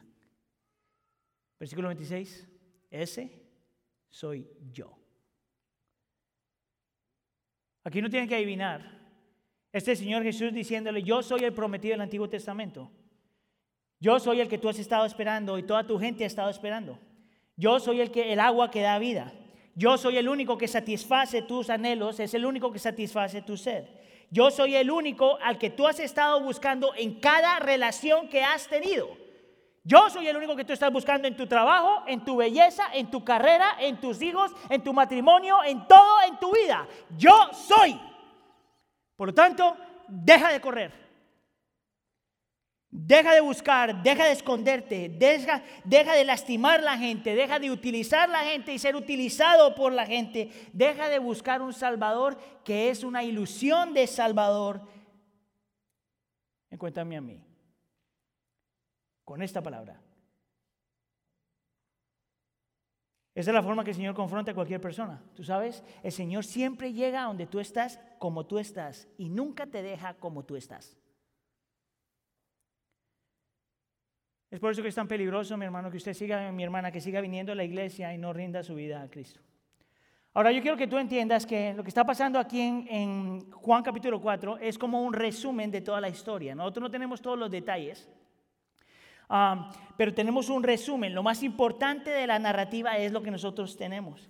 Speaker 1: Versículo 26, ese soy yo. Aquí no tienen que adivinar. Este Señor Jesús diciéndole, yo soy el prometido del Antiguo Testamento. Yo soy el que tú has estado esperando y toda tu gente ha estado esperando. Yo soy el, que, el agua que da vida. Yo soy el único que satisface tus anhelos, es el único que satisface tu sed. Yo soy el único al que tú has estado buscando en cada relación que has tenido. Yo soy el único que tú estás buscando en tu trabajo, en tu belleza, en tu carrera, en tus hijos, en tu matrimonio, en todo en tu vida. Yo soy. Por lo tanto, deja de correr. Deja de buscar, deja de esconderte, deja, deja de lastimar la gente, deja de utilizar la gente y ser utilizado por la gente. Deja de buscar un Salvador que es una ilusión de Salvador. Encuéntame a mí con esta palabra. Esa es la forma que el Señor confronta a cualquier persona. Tú sabes, el Señor siempre llega a donde tú estás como tú estás y nunca te deja como tú estás. Es por eso que es tan peligroso, mi hermano, que usted siga, mi hermana, que siga viniendo a la iglesia y no rinda su vida a Cristo. Ahora, yo quiero que tú entiendas que lo que está pasando aquí en, Juan capítulo 4 es como un resumen de toda la historia. Nosotros no tenemos todos los detalles pero tenemos un resumen. Lo más importante de la narrativa es lo que nosotros tenemos.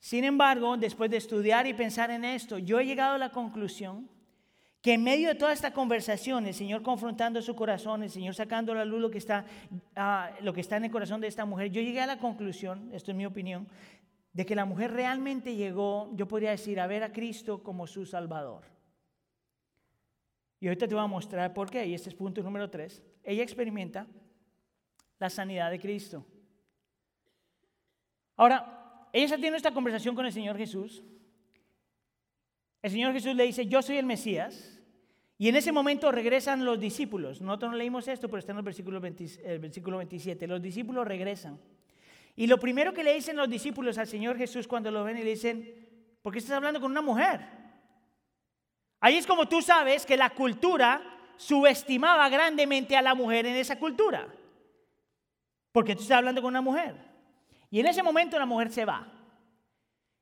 Speaker 1: Sin embargo, después de estudiar y pensar en esto, yo he llegado a la conclusión que en medio de toda esta conversación, el Señor confrontando su corazón, el Señor sacando a la luz lo que, está, ah, lo que está en el corazón de esta mujer, yo llegué a la conclusión, esto es mi opinión, de que la mujer realmente llegó, yo podría decir, a ver a Cristo como su Salvador. Y ahorita te voy a mostrar por qué, y este es punto número tres ella experimenta la sanidad de Cristo. Ahora, ella está teniendo esta conversación con el Señor Jesús. El Señor Jesús le dice, yo soy el Mesías. Y en ese momento regresan los discípulos. Nosotros no leímos esto, pero está en el versículo, el versículo 27. Los discípulos regresan. Y lo primero que le dicen los discípulos al Señor Jesús cuando lo ven y le dicen, ¿por qué estás hablando con una mujer? Ahí es como tú sabes que la cultura subestimaba grandemente a la mujer en esa cultura. Porque tú estás hablando con una mujer. Y en ese momento la mujer se va.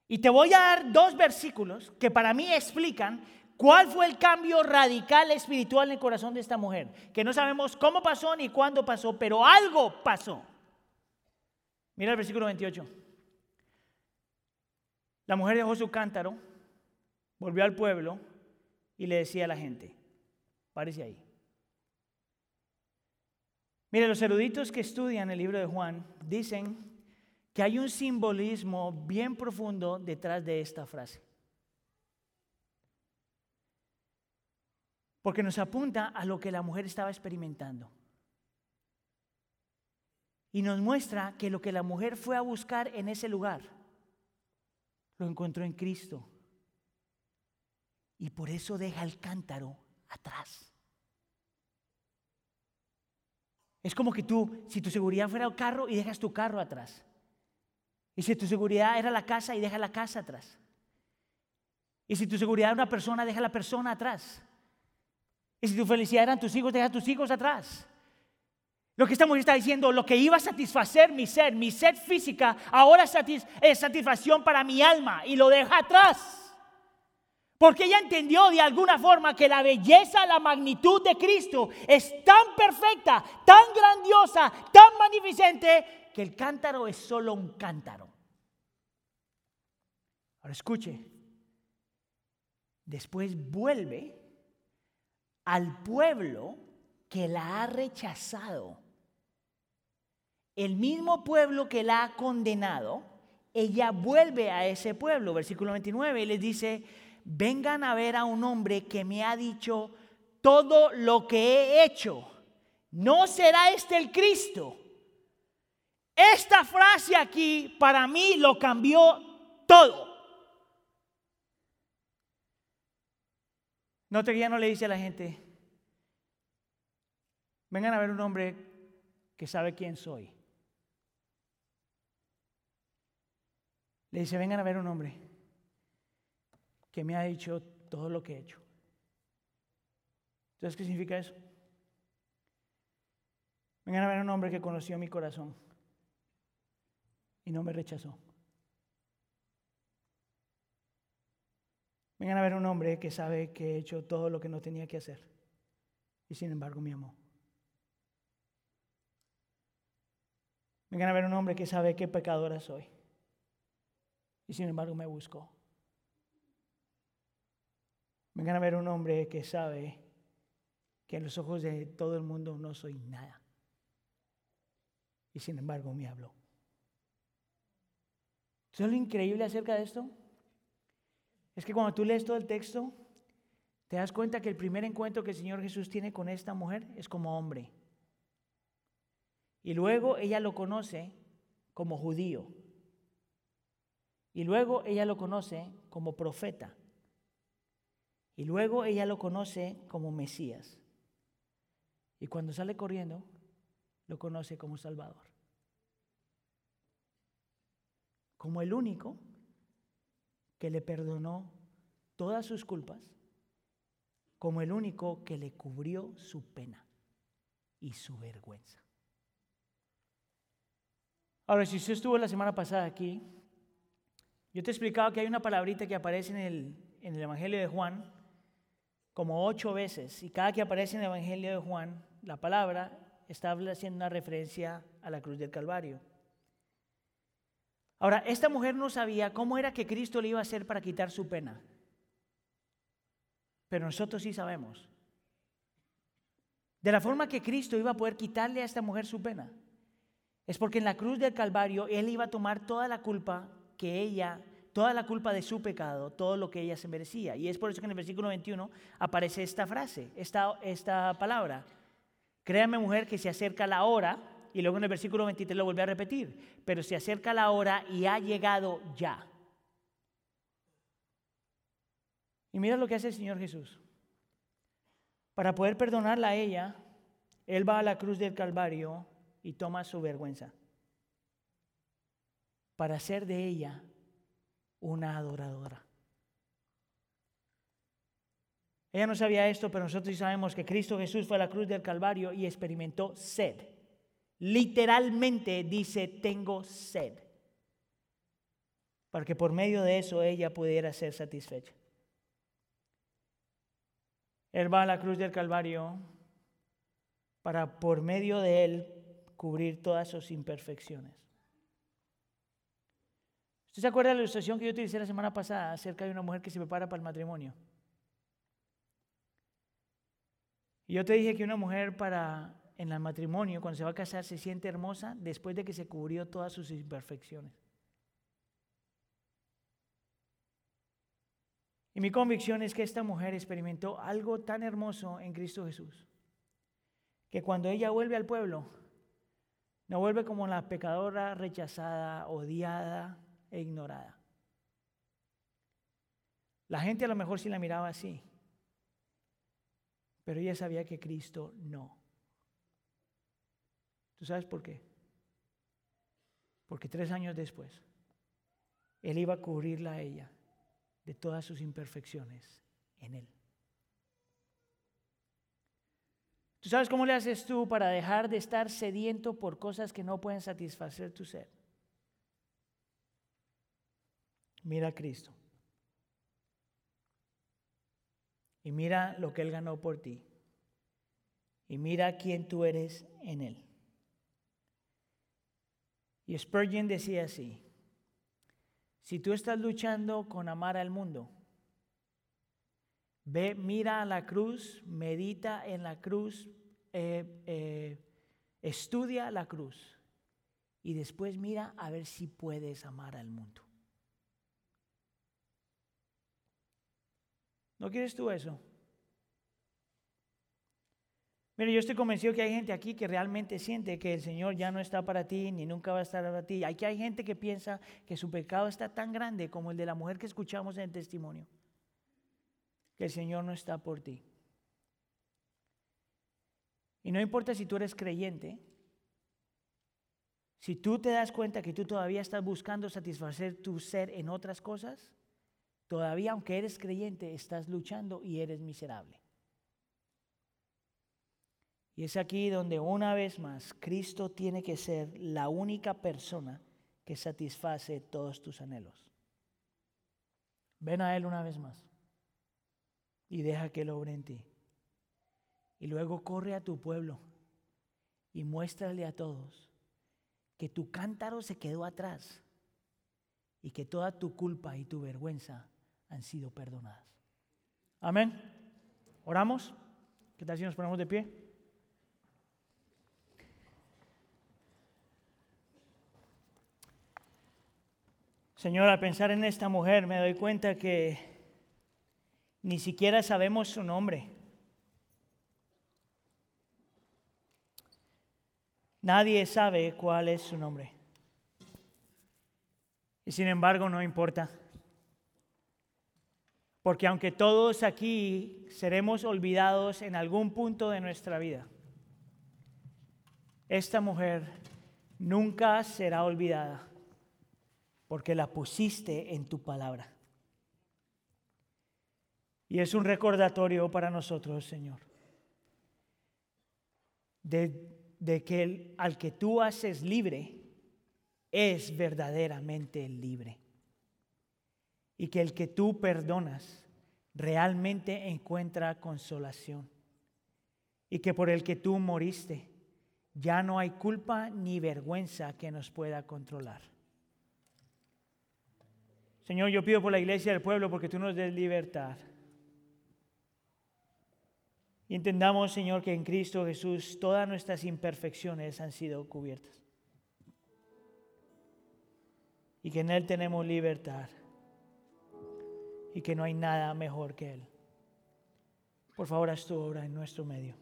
Speaker 1: Y te voy a dar dos versículos que para mí explican cuál fue el cambio radical espiritual en el corazón de esta mujer. Que no sabemos cómo pasó ni cuándo pasó, pero algo pasó. Mira el versículo 28. La mujer dejó su cántaro, volvió al pueblo y le decía a la gente, Párese ahí. Mire, los eruditos que estudian el libro de Juan dicen que hay un simbolismo bien profundo detrás de esta frase. Porque nos apunta a lo que la mujer estaba experimentando. Y nos muestra que lo que la mujer fue a buscar en ese lugar, lo encontró en Cristo. Y por eso deja el cántaro atrás. Es como que tú, si tu seguridad fuera el carro y dejas tu carro atrás. Y si tu seguridad era la casa y dejas la casa atrás. Y si tu seguridad era una persona, deja la persona atrás. Y si tu felicidad eran tus hijos, deja tus hijos atrás. Lo que esta mujer está diciendo, lo que iba a satisfacer mi ser, mi sed física, ahora es satisfacción para mi alma y lo deja atrás. Porque ella entendió de alguna forma que la belleza, la magnitud de Cristo es tan perfecta, tan grandiosa, tan magnificente, que el cántaro es solo un cántaro. Ahora escuche, después vuelve al pueblo que la ha rechazado. El mismo pueblo que la ha condenado, ella vuelve a ese pueblo, versículo 29, y les dice, vengan a ver a un hombre que me ha dicho todo lo que he hecho. ¿No será este el Cristo? Esta frase aquí para mí lo cambió todo. Note que ya no le dice a la gente, vengan a ver un hombre que sabe quién soy. Le dice, vengan a ver un hombre que me ha dicho todo lo que he hecho. ¿Sabes qué significa eso? Vengan a ver un hombre que conoció mi corazón y no me rechazó. Vengan a ver un hombre que sabe que he hecho todo lo que no tenía que hacer y sin embargo me amó. Vengan a ver un hombre que sabe qué pecadora soy y sin embargo me buscó. Vengan a ver un hombre que sabe que en los ojos de todo el mundo no soy nada. Y sin embargo me habló. ¿Sabes lo increíble acerca de esto? Es que cuando tú lees todo el texto, te das cuenta que el primer encuentro que el Señor Jesús tiene con esta mujer es como hombre. Y luego ella lo conoce como judío. Y luego ella lo conoce como profeta. Y luego ella lo conoce como Mesías. Y cuando sale corriendo, lo conoce como Salvador. Como el único que le perdonó todas sus culpas, como el único que le cubrió su pena y su vergüenza. Ahora, si usted estuvo la semana pasada aquí, yo te he explicado que hay una palabrita que aparece en el, en el Evangelio de Juan, como ocho veces, y cada que aparece en el Evangelio de Juan, la palabra está haciendo una referencia a la cruz del Calvario. Ahora, esta mujer no sabía cómo era que Cristo le iba a hacer para quitar su pena, pero nosotros sí sabemos. De la forma que Cristo iba a poder quitarle a esta mujer su pena, es porque en la cruz del Calvario Él iba a tomar toda la culpa que ella toda la culpa de su pecado, todo lo que ella se merecía. Y es por eso que en el versículo 21 aparece esta frase, esta, esta palabra. Créame mujer que se acerca la hora, y luego en el versículo 23 lo vuelve a repetir, pero se acerca la hora y ha llegado ya. Y mira lo que hace el Señor Jesús. Para poder perdonarla a ella, Él va a la cruz del Calvario y toma su vergüenza. Para hacer de ella una adoradora. Ella no sabía esto, pero nosotros sabemos que Cristo Jesús fue a la cruz del Calvario y experimentó sed. Literalmente dice, tengo sed. Para que por medio de eso ella pudiera ser satisfecha. Él va a la cruz del Calvario para por medio de él cubrir todas sus imperfecciones. ¿Usted se acuerda de la ilustración que yo utilicé la semana pasada acerca de una mujer que se prepara para el matrimonio? Y yo te dije que una mujer para en el matrimonio, cuando se va a casar, se siente hermosa después de que se cubrió todas sus imperfecciones. Y mi convicción es que esta mujer experimentó algo tan hermoso en Cristo Jesús, que cuando ella vuelve al pueblo, Nos vuelve como la pecadora rechazada, odiada e ignorada. La gente a lo mejor sí la miraba así, pero ella sabía que Cristo no. ¿Tú sabes por qué? Porque tres años después, Él iba a cubrirla a ella de todas sus imperfecciones en Él. ¿Tú sabes cómo le haces tú para dejar de estar sediento por cosas que no pueden satisfacer tu sed? Mira a Cristo. Y mira lo que Él ganó por ti. Y mira quién tú eres en Él. Y Spurgeon decía así, si tú estás luchando con amar al mundo, ve, mira a la cruz, medita en la cruz, eh, eh, estudia la cruz y después mira a ver si puedes amar al mundo. ¿No quieres tú eso? Mire, yo estoy convencido que hay gente aquí que realmente siente que el Señor ya no está para ti ni nunca va a estar para ti. Hay que hay gente que piensa que su pecado está tan grande como el de la mujer que escuchamos en el testimonio, que el Señor no está por ti. Y no importa si tú eres creyente, si tú te das cuenta que tú todavía estás buscando satisfacer tu ser en otras cosas, todavía aunque eres creyente, estás luchando y eres miserable. Y es aquí donde una vez más Cristo tiene que ser la única persona que satisface todos tus anhelos. Ven a Él una vez más y deja que Él obre en ti. Y luego corre a tu pueblo y muéstrale a todos que tu cántaro se quedó atrás y que toda tu culpa y tu vergüenza han sido perdonadas. Amén. Oramos. ¿Qué tal si nos ponemos de pie? Señor, al pensar en esta mujer me doy cuenta que ni siquiera sabemos su nombre. Nadie sabe cuál es su nombre. Y sin embargo no importa. Porque aunque todos aquí seremos olvidados en algún punto de nuestra vida, esta mujer nunca será olvidada porque la pusiste en tu palabra. Y es un recordatorio para nosotros, Señor, de, que al que tú haces libre es verdaderamente libre. Y que el que tú perdonas realmente encuentra consolación. Y que por el que tú moriste ya no hay culpa ni vergüenza que nos pueda controlar. Señor, yo pido por la iglesia del pueblo porque tú nos des libertad. Y entendamos, Señor, que en Cristo Jesús todas nuestras imperfecciones han sido cubiertas. Y que en Él tenemos libertad. Y que no hay nada mejor que Él. Por favor, haz tu obra en nuestro medio.